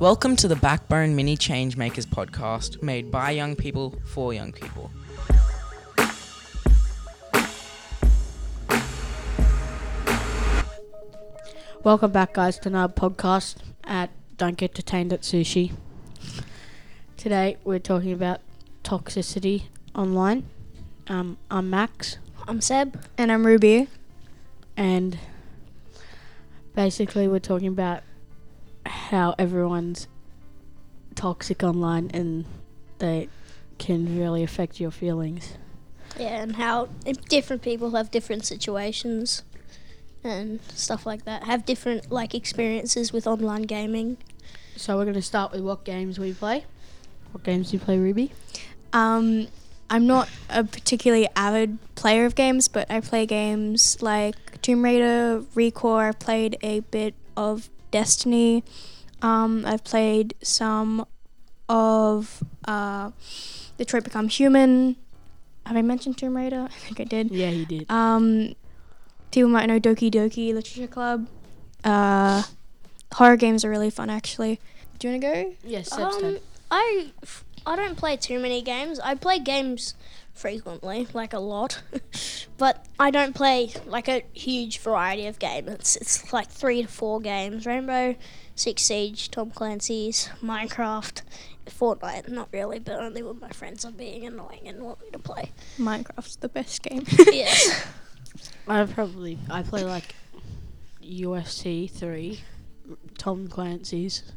Welcome to the Backbone Mini Changemakers podcast, made by young people for young people. Welcome back, guys, to another podcast at Don't Get Detained at Sushi. Today, we're talking about toxicity online. Um, I'm Max, I'm Seb. And I'm Ruby. And basically, we're talking about how everyone's toxic online and they can really affect your feelings. Yeah, and how different people have different situations and stuff like that. Have different like experiences with online gaming. So, we're going to start with what games we play. What games do you play, Ruby? Um, I'm not a particularly avid player of games, but I play games like Tomb Raider, Recore. I've played a bit of Destiny. Um, I've played some of uh, Detroit Become Human. Have I mentioned Tomb Raider? I think I did. Yeah, you did. Um, people might know Doki Doki Literature Club. Uh, horror games are really fun, actually. Do you want to go? Yes, Um, I I don't play too many games. I play games frequently, like a lot, but I don't play like a huge variety of games. It's, it's like three to four games: Rainbow, Six Siege, Tom Clancy's, Minecraft, Fortnite. Not really, but only when my friends are being annoying and want me to play. Minecraft's the best game. yes. I probably I play like UFC three, Tom Clancy's,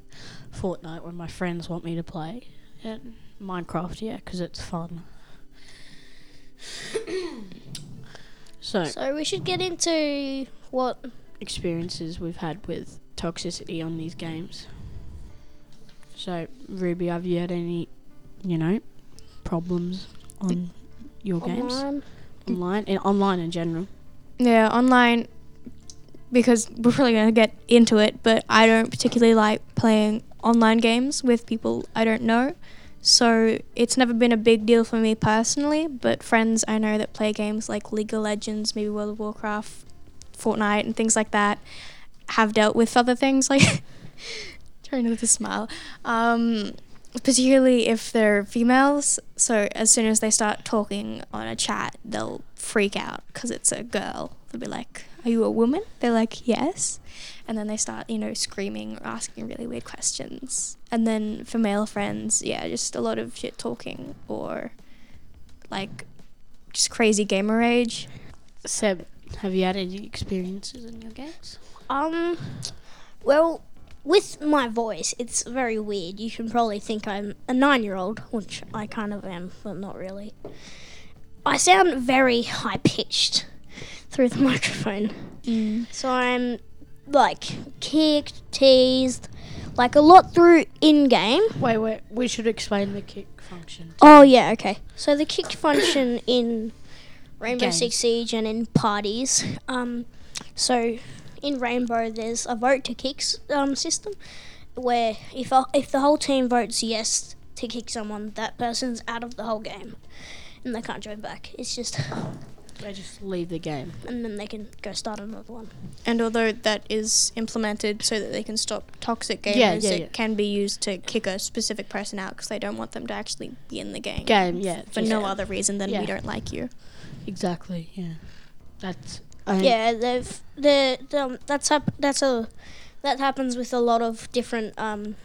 Fortnite when my friends want me to play, and Minecraft, yeah because it's fun. so So we should get into what experiences we've had with toxicity on these games. So Ruby, have you had any, you know, problems on your games online. online and online in general? Yeah, online because we're probably gonna get into it, but I don't particularly like playing online games with people I don't know. So it's never been a big deal for me personally, but friends I know that play games like League of Legends, maybe World of Warcraft, Fortnite, and things like that have dealt with other things like trying not to smile. Um, particularly if they're females. So as soon as they start talking on a chat, they'll freak out because it's a girl. They'll be like, "Are you a woman?" They're like, "Yes," and then they start, you know, screaming or asking really weird questions. And then for male friends, yeah, just a lot of shit talking or like just crazy gamer rage. Seb, have you had any experiences in your games? Um, well, with my voice, it's very weird. You can probably think I'm a nine year old, which I kind of am, but not really. I sound very high pitched through the microphone. So I'm like kicked, teased, like a lot through in game. Wait, wait. We should explain the kick function. Oh yeah, okay. So the kick function in Rainbow Games. Six Siege and in parties. Um, so in Rainbow, there's a vote to kick um, system where if a, if the whole team votes yes to kick someone, that person's out of the whole game, and they can't join back. It's just, They just leave the game. and then they can go start another one. And although that is implemented so that they can stop toxic gamers, Yeah, yeah, it yeah. can be used to kick a specific person out because they don't want them to actually be in the game. Game, yeah. For just- no other reason than Yeah. we don't like you. Exactly. Yeah. That's. I Yeah, they've the, the that's hap- that's a that happens with a lot of different um,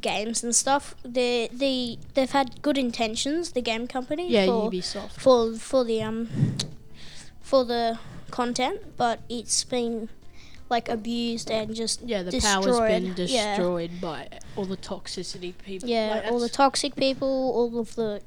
games and stuff. They the they've had good intentions, the game company, Yeah, for, Ubisoft. for for the um for the content, but it's been like abused and just Yeah, the power's been destroyed. Yeah. by all the toxicity people. yeah, Like, all the toxic people, all of the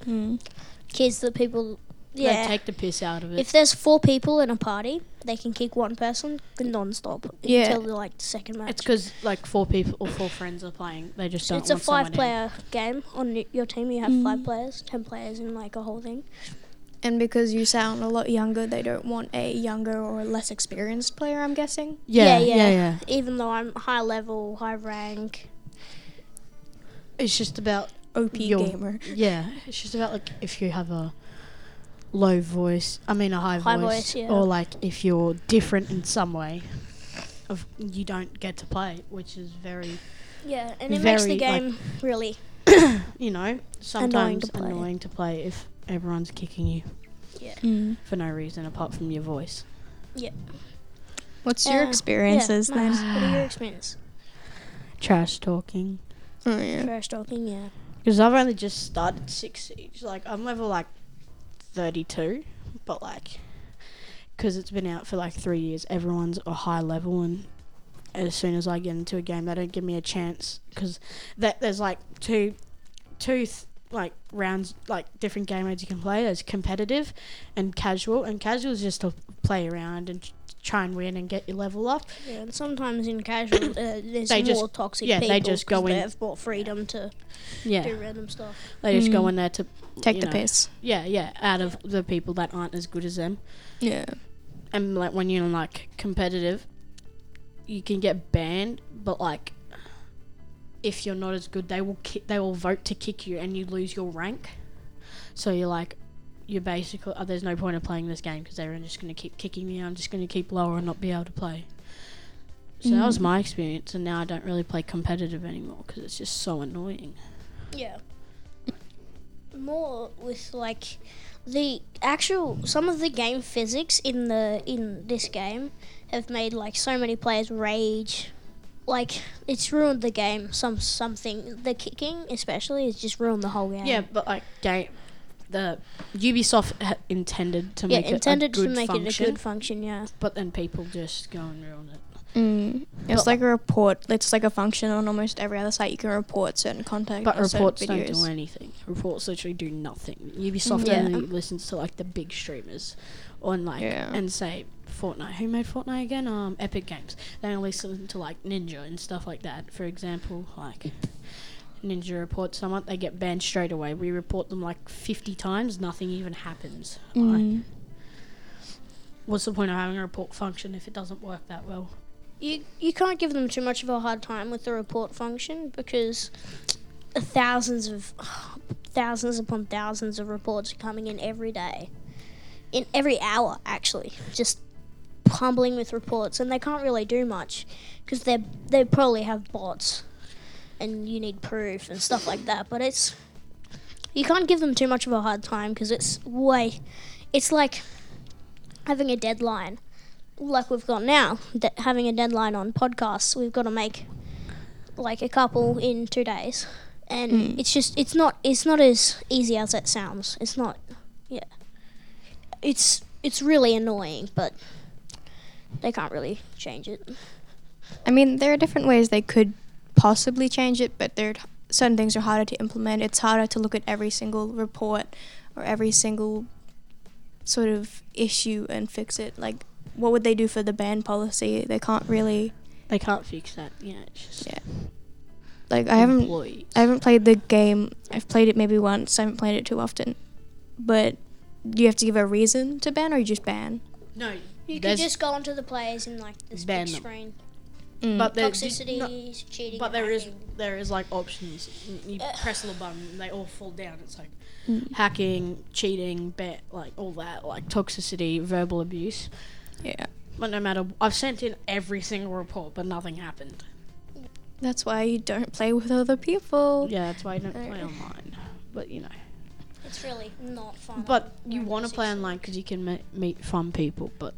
kids that people they yeah. take the piss out of it. If there's four people in a party, they can kick one person non-stop Yeah. until the like second match. it's because like four people or four friends are playing. They just don't. it's a want someone in. five-player game. On y- your team, you have five mm. players, ten players in like a whole thing. And because you sound a lot younger, they don't want a younger or less experienced player, I'm guessing. Yeah, Yeah, yeah, yeah. yeah, Even though I'm high level, high rank. It's just about OP Your- gamer. yeah. It's just about like if you have a low voice. I mean a high, High voice, voice, yeah. or like if you're different in some way, of you don't get to play, which is very Yeah, and it makes the Very, like- game really. you know sometimes to annoying to play if everyone's kicking you Yeah. Mm. for no reason apart from your voice. Yeah. What's your Uh, experiences yeah, then? nice. What are your experiences? Trash talking. Oh, yeah. Trash talking, yeah. Because I've only just started Six Siege. Like, I'm level like 32, but like, because it's been out for like three years, everyone's a high level, and as soon as I get into a game, they don't give me a chance. Because that there's like two, two th- like rounds, like different game modes you can play. There's competitive and casual, and casual is just to play around and ch- try and win and get your level up. Yeah, and sometimes in casual, uh, there's They more just- toxic yeah, people. they just go in- They've bought freedom to Yeah, do random stuff. they just go Mm. in there to Take you the know, piss. Yeah, yeah, out of the people that aren't as good as them. Yeah. and like when you're like competitive, you can get banned, but like if you're not as good, they will ki- they will vote to kick you, and you lose your rank. So you're like, you're basically oh, there's no point of playing this game because they're just going to keep kicking me. I'm just going to keep lower and not be able to play. So that was Mm. my experience, and now I don't really play competitive anymore because it's just so annoying. Yeah. More with like the actual some of the game physics in the in this game have made like so many players rage. Like it's ruined the game. Some something the kicking especially has just ruined the whole game. Yeah, but like game, the Ubisoft ha- intended to Yeah, make intended it a good to make function, it a good function. Yeah. but then people just go and ruin it. Mm. It's But- like a report. It's like a function on almost every other site. You can report certain content. But reports don't do anything. Reports literally do nothing. Ubisoft Yeah. only listens to like the big streamers, on like Yeah. and say Fortnite. Who made Fortnite again? Um, Epic Games. They only listen to like Ninja and stuff like that. For example, like Ninja reports someone, they get banned straight away. We report them like fifty times, nothing even happens. Like, Mm. what's the point of having a report function if it doesn't work that well? You you can't give them too much of a hard time with the report function because thousands of thousands upon thousands of reports are coming in every day, in every hour actually, just humbling with reports, and they can't really do much because they they probably have bots, and you need proof and stuff like that. But it's you can't give them too much of a hard time because it's way, it's like having a deadline like we've got now, that having a deadline on podcasts, we've got to make like a couple in two days, and Mm. it's just it's not it's not as easy as it sounds. It's not, yeah. It's it's really annoying, but they can't really change it. I mean, there are different ways they could possibly change it, but there certain things are harder to implement. It's harder to look at every single report or every single sort of issue and fix it. Like, what would they do for the ban policy? They can't really. They can't fix that. Yeah, it's just Yeah. Like, I haven't. employees. I haven't played the game. I've played it maybe once. I haven't played it too often. But do you have to give a reason to ban, or you just ban? no, You could just go onto the players and like this Ban big them. screen. Mm. but there, Toxicity, no- cheating. But and there is hacking. there is like options. You Uh. press a little button, and they all fall down. It's like Mm. hacking, cheating, bet, like all that, like toxicity, verbal abuse. Yeah. But no matter, I've sent in every single report, but nothing happened. That's why you don't play with other people. Yeah, that's why I don't play online. But you know, It's really not fun. but you want to play online because you can me- meet fun people. But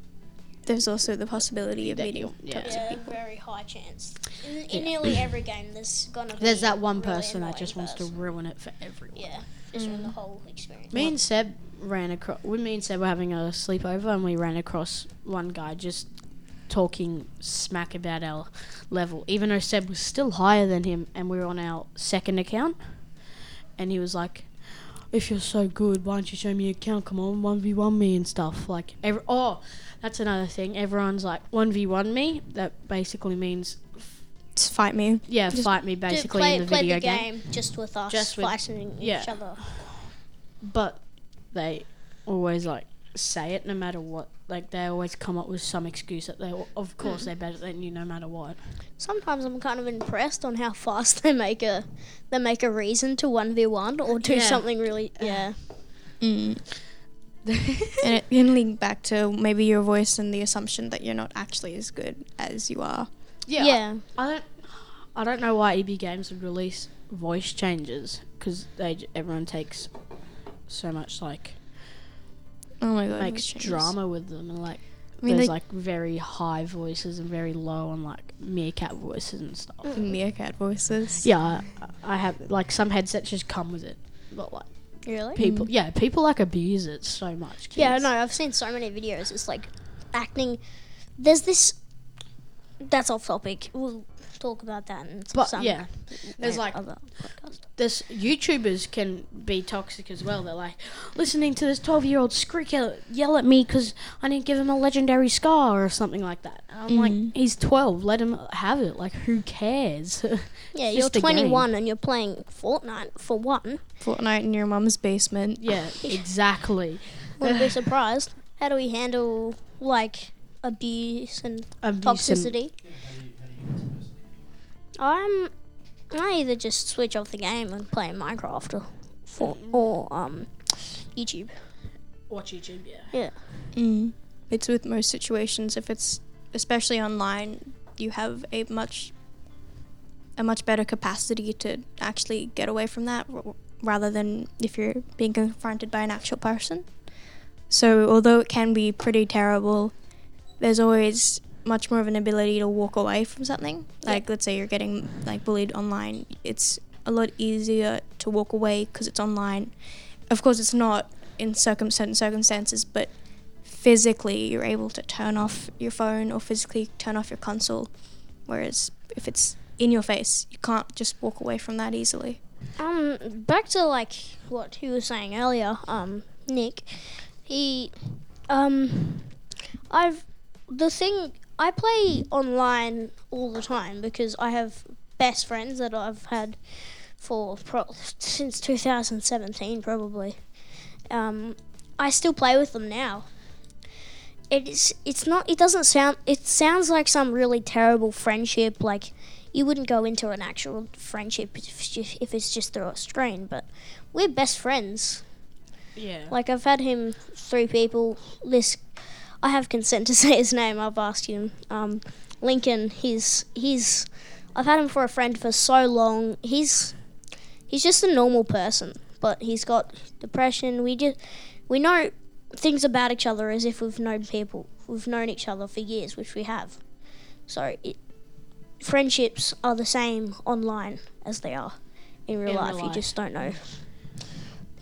There's also the possibility of That meeting you- yeah. toxic Yeah, people. very high chance. In, in Yeah. nearly every game, there's gonna be. there's that one really person that annoying just wants to person. ruin it for everyone. Yeah, just ruin the Mm. whole experience. Me and Seb ran across. We me and Seb were having a sleepover, and we ran across one guy just talking smack about our level, even though Seb was still higher than him, and we were on our second account. And he was like, "If you're so good, why don't you show me your account? Come on, one v one me and stuff." Like, every oh, that's another thing. Everyone's like one v one me. That basically means Just fight me. yeah, Just fight me basically play, in the play video the game. game. just with us, Just with- fighting yeah. each other. but they always like say it no matter what. Like they always come up with some excuse that they, of course, they're better than you no matter what. Sometimes I'm kind of impressed on how fast they make a they make a reason to one v one or do Yeah. something really yeah. Mm. and it can link back to maybe your voice and the assumption that you're not actually as good as you are. Yeah. Yeah. I don't. I don't know why EB Games would release voice changes because they everyone takes so much like Oh my god, makes drama with them and like I mean, there's like very high voices and very low on like meerkat voices and stuff. Mm, meerkat voices. Yeah, I, I have like some headsets just come with it, but like Really? people, mm. yeah, people like abuse it so much. Yeah, kids. no, I've seen so many videos. It's like acting. There's this. That's off topic. We'll talk about that in But some yeah, there's like other podcast. this YouTubers can be toxic as well. They're like listening to this 12 year old screak yell, yell at me because I didn't give him a legendary scar or something like that. And I'm like, Mhm. he's 12. Let him have it. Like, who cares? Yeah, you're 21 and you're playing Fortnite for one. Fortnite in your mum's basement. yeah, exactly. Wouldn't be surprised. How do we handle like abuse and Abuse and- toxicity? I'm. I either just switch off the game and play Minecraft or, for, or um, YouTube. Watch YouTube, yeah. Yeah. Mm. It's with most situations. If it's especially online, you have a much a much better capacity to actually get away from that, r- rather than if you're being confronted by an actual person. So although it can be pretty terrible, there's always much more of an ability to walk away from something. Like let's say you're getting like bullied online, it's a lot easier to walk away because it's online. Of course, it's not in circum- certain circumstances, but physically you're able to turn off your phone or physically turn off your console. Whereas if it's in your face, you can't just walk away from that easily. Um, back to like what he was saying earlier. Um, Nick, he, um, I've the thing I play online all the time because I have best friends that I've had for pro- since 2017 probably. Um, I still play with them now. It's it's not it doesn't sound it sounds like some really terrible friendship like you wouldn't go into an actual friendship if it's just, if it's just through a screen, but we're best friends. Yeah. Like I've had him three people. This I have consent to say his name. I've asked him. Um, Lincoln. He's he's. I've had him for a friend for so long. He's he's just a normal person, but he's got depression. We just we know things about each other as if we've known people. We've known each other for years, which we have. So it, friendships are the same online as they are in real In life. real You just don't know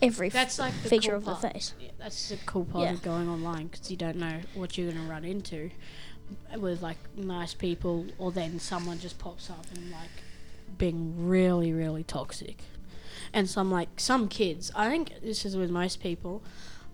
every That's like the feature cool of the face. Yeah, that's the cool part Yeah. of going online because you don't know what you're going to run into with like nice people, or then someone just pops up and like being really, really toxic. And some like some kids, I think this is with most people,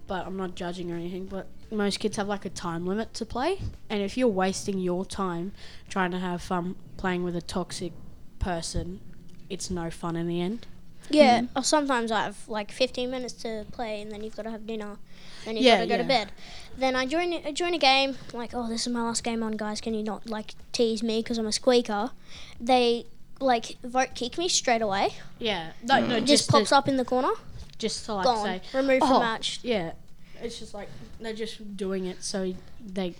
but I'm not judging or anything. But most kids have like a time limit to play, and if you're wasting your time trying to have fun playing with a toxic person, it's no fun in the end. Yeah, mm-hmm. or sometimes I have like 15 minutes to play, and then you've got to have dinner, then you've Yeah, got to go to bed. Then I join I join a game like, oh, this is my last game on, guys. Can you not like tease me because I'm a squeaker? They like vote kick me straight away. Yeah, no, no, just, just pops to, up in the corner, just to like gone, say, removed "Oh, from match. Yeah, it's just like they're just doing it so they.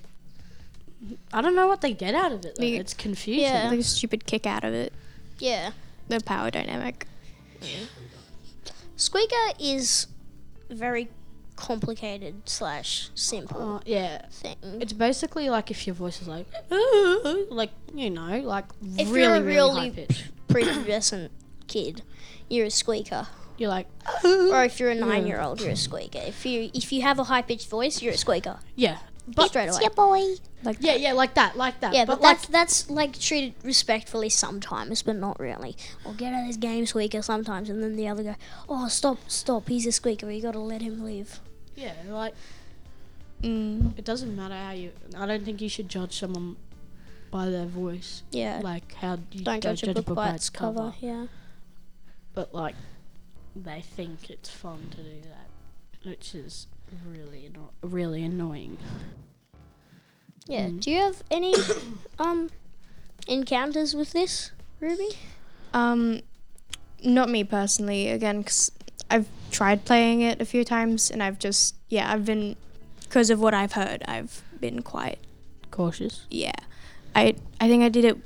I don't know what they get out of it. Though. The- It's confusing. Yeah. Like a stupid kick out of it. Yeah, The power dynamic. Squeaker is very complicated slash simple Uh, yeah. thing. It's basically like if your voice is like, like you know, like If really, you're a really, really prepubescent kid, you're a squeaker. You're like, Or if you're a nine-year-old, you're a squeaker. If you if you have a high-pitched voice, you're a squeaker. yeah, but straight away. boy. Like yeah, yeah, like that, like that. Yeah, but, like, that's that's like treated respectfully sometimes, but not really. Or get out of this game, squeaker sometimes, and then the other guy, oh stop, stop, he's a squeaker. You got to let him live. yeah, like mm, it doesn't matter how you. I don't think you should judge someone by their voice. Yeah. Like how you Don't judge a book by its cover. Yeah. but like they think it's fun to do that, which is really anno- really annoying. Yeah. Mm. Do you have any um encounters with this, Ruby? um, not me personally. Again, because I've tried playing it a few times and I've just yeah, I've been because of what I've heard, I've been quite Cautious. yeah. I I think I did it.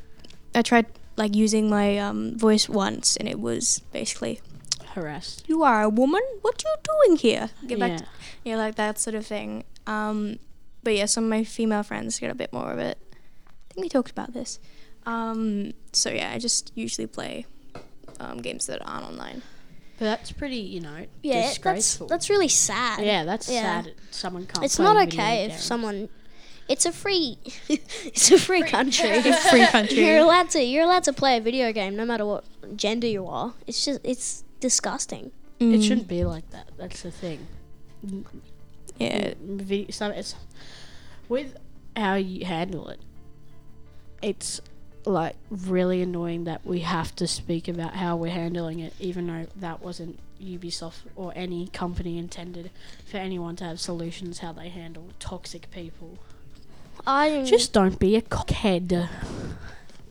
I tried like using my um, voice once, and it was basically, Harassed. "You are a woman. What you doing here? Get back." yeah. To, yeah, like that sort of thing. Um, but yeah, some of my female friends get a bit more of it. I think we talked about this. Um, so yeah, I just usually play um, games that aren't online. But that's pretty, you know, Yeah, that's disgraceful. that's really sad. yeah, that's yeah. sad. Someone can't. It's play not okay if game. someone. It's a free. it's a free country. Free country. You're allowed to. You're allowed to play a video game no matter what gender you are. It's just. It's disgusting. It Mm, shouldn't be like that. That's the thing. Yeah, Vi- so it's with how you handle it. It's like really annoying that we have to speak about how we're handling it, even though that wasn't Ubisoft or any company intended for anyone to have solutions how they handle toxic people. I Just don't be a cockhead.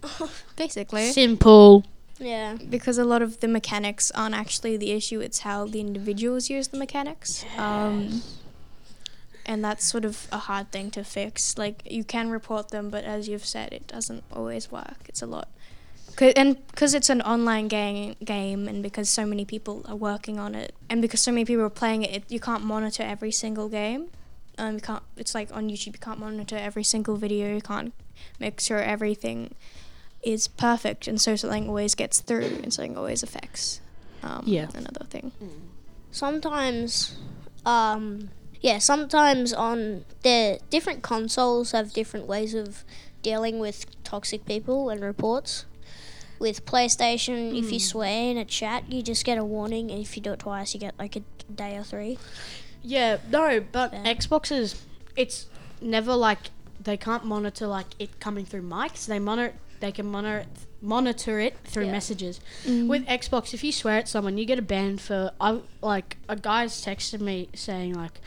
basically. Simple. Yeah. because a lot of the mechanics aren't actually the issue it's how the individuals use the mechanics. Um, and that's sort of a hard thing to fix. Like you can report them but as you've said it doesn't always work. It's a lot. 'Cause- and because it's an online game game and because so many people are working on it and because so many people are playing it, it you can't monitor every single game. Um, you can't it's like on youtube you can't monitor every single video you can't make sure everything is perfect, and so something always gets through, and something always affects. Um, Yeah. Another thing. Sometimes, um, yeah. Sometimes on the different consoles have different ways of dealing with toxic people and reports. With PlayStation, if you swear in a chat, you just get a warning, and if you do it twice, you get like a day or three. Yeah, no, but Yeah. Xboxes, it's never like they can't monitor like it coming through mics. They monitor, they can monitor monitor it through Yeah. messages. Mm. With Xbox, if you swear at someone, you get a ban for. I like a guy's texted me saying like,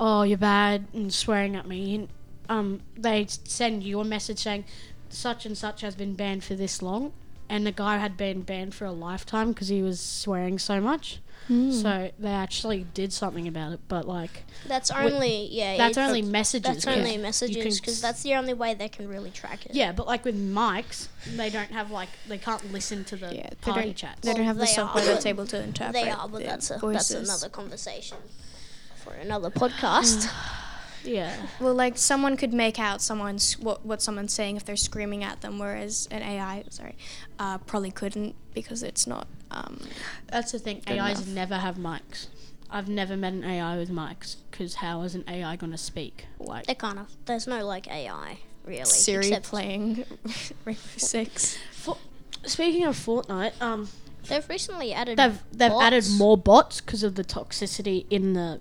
"Oh, you're bad," and swearing at me. And um, they send you a message saying, "Such and such has been banned for this long." And the guy had been banned for a lifetime because he was swearing so much. Mm. So they actually did something about it, but like That's Wait, only yeah. that's only messages. That's only 'cause messages because that's the only way they can really track it. yeah, but like with mics, they don't have like they can't listen to the Yeah, they party don't- chats. They don't have the software that's able to interpret. They are, but that's a voices. that's another conversation for another podcast. Yeah, Well, like someone could make out someone's what what someone's saying if they're screaming at them, whereas an AI, sorry, uh, probably couldn't because it's not. Um, that's the thing. AIs enough. never have mics. I've never met an AI with mics because how is an AI gonna speak? Like They kind of there's no like AI really. Siri playing Rainbow Six. speaking of Fortnite, um, They've recently added. they've they've added more bots because of the toxicity in the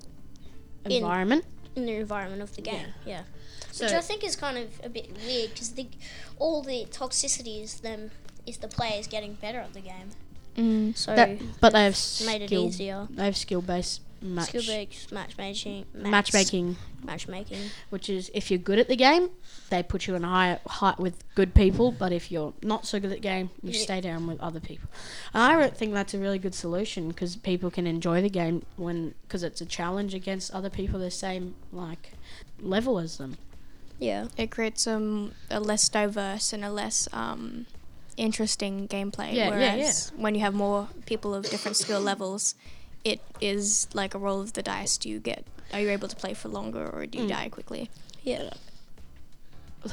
In- environment. In the environment of the game. Yeah. So Which I think is kind of a bit weird because the all the toxicity is them is the players getting better at the game. Mm. So that, but they have made it skill, easier. They have skill based match Skill based matchmaking. match- matchmaking. Matchmaking. which is if you're good at the game, they put you in a high height with good people. But if you're not so good at the game, you Yeah. stay down with other people. And I think that's a really good solution because people can enjoy the game when because it's a challenge against other people the same like level as them. Yeah. It creates um, a less diverse and a less um, interesting gameplay. Yeah, yeah, yeah. whereas when you have more people of different skill levels, it is like a roll of the dice. Do you get? Are you able to play for longer, or do you Mm. die quickly? Yeah.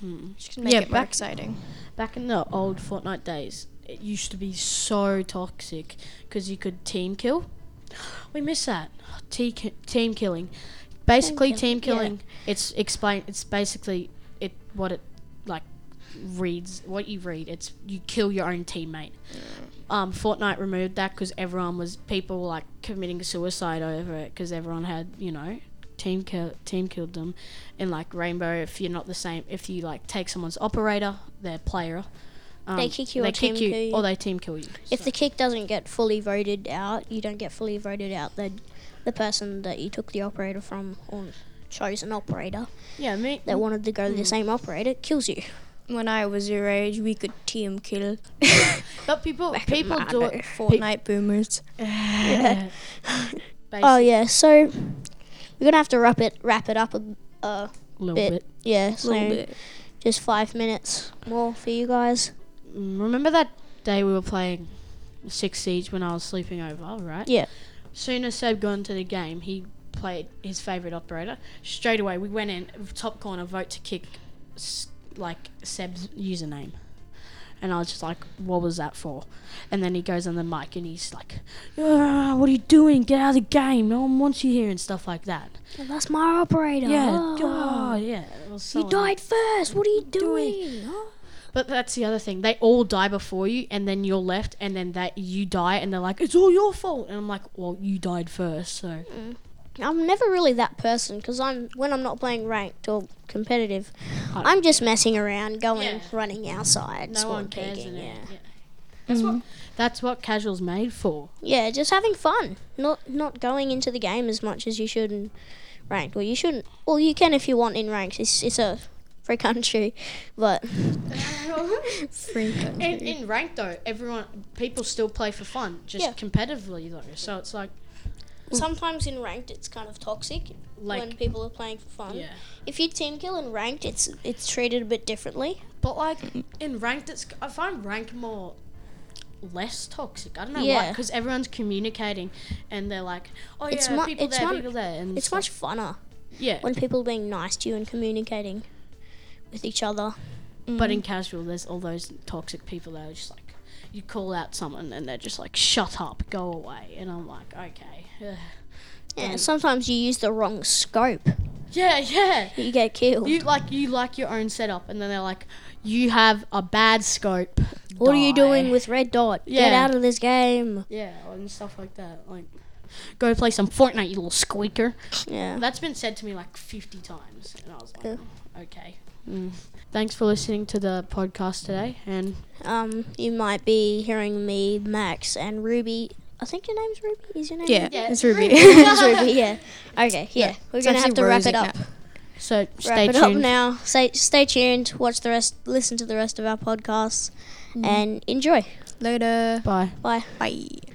Hmm. Make Yeah, it more back- exciting. Back in the old Fortnite days, it used to be so toxic because you could team kill. We miss that T- team killing. Basically, kill- team yeah. killing. It's explain. It's basically it what it like reads. What you read. It's you kill your own teammate. Um, Fortnite removed that because everyone was people were like committing suicide over it because everyone had you know team kill team killed them. In like Rainbow, if you're not the same, if you like take someone's operator, their player. Um, They kick you or they kick team you, kill you. or they team kill you. If So- the kick doesn't get fully voted out, you don't get fully voted out. Then the person that you took the operator from or chose an operator yeah, me, that wanted to go to the Mm. same operator kills you. When I was your age, we could team kill but people Back people do it. day. Fortnite boomers. Yeah. Oh yeah, so we're gonna have to wrap it wrap it up a uh, A little Bit. bit. yeah, so little bit. just five minutes more for you guys. Mm, Remember that day we were playing Six Siege when I was sleeping over, right? Yeah. Soon as Seb got into the game, he played his favorite operator. Straight away, we went in top corner, vote to kick, s- like Seb's username, and I was just like, "What was that for?" And then he goes on the mic and he's like, "Ah, "What are you doing? Get out of the game! No one wants you here!" and stuff like that. That's my operator. Yeah, Oh. oh, yeah. It was so You died first. What are you doing? doing? Oh. But that's the other thing. They all die before you, and then you're left, and then that you die, and they're like, "It's all your fault." And I'm like, "Well, you died first, so." Mm. I'm never really that person because I'm when I'm not playing ranked or competitive, I'm just messing around, going, Yeah. running outside, No one cares yeah. Yeah. That's what that's what casual's made for. Yeah, just having fun. Not not going into the game as much as you should in ranked. Well, you shouldn't. Well, you can if you want in ranked. It's it's a free country, but Free country. In, in ranked though, everyone people still play for fun, just Yeah. competitively though. So it's like sometimes in ranked it's kind of toxic like when people are playing for fun. yeah. If you team kill in ranked, it's it's treated a bit differently. But like in ranked, it's I find ranked more less toxic. I don't know why, because everyone's communicating and they're like, "Oh It's yeah, mu- people it's there, mu- people there," and It's stuff. much funner yeah. when people are being nice to you and communicating with each other. But in mm. casual, there's all those toxic people that are just like, you call out someone and they're just like, shut up, go away. And I'm like, okay. Ugh." Yeah, Um, sometimes you use the wrong scope. Yeah, yeah. You get killed. You like you like your own setup, and then they're like, you have a bad scope. what are you doing with red dot? Get out of this game. Yeah, and stuff like that. Like, go play some Fortnite, you little squeaker. Yeah. That's been said to me like 50 times, and I was like, Yeah. "Oh, okay. Mm. Thanks for listening to the podcast today, and Um, you might be hearing me, Max, and Ruby. I think your name's Ruby. Is your name? Yeah, Yeah, it's Ruby. it's Ruby. Yeah. Okay. Yeah. We're It's gonna have to wrap it up. now. so stay Wrap it up tuned. now. Stay stay tuned. Watch the rest. Listen to the rest of our podcasts, mm-hmm. and enjoy. Later. Bye. Bye. Bye.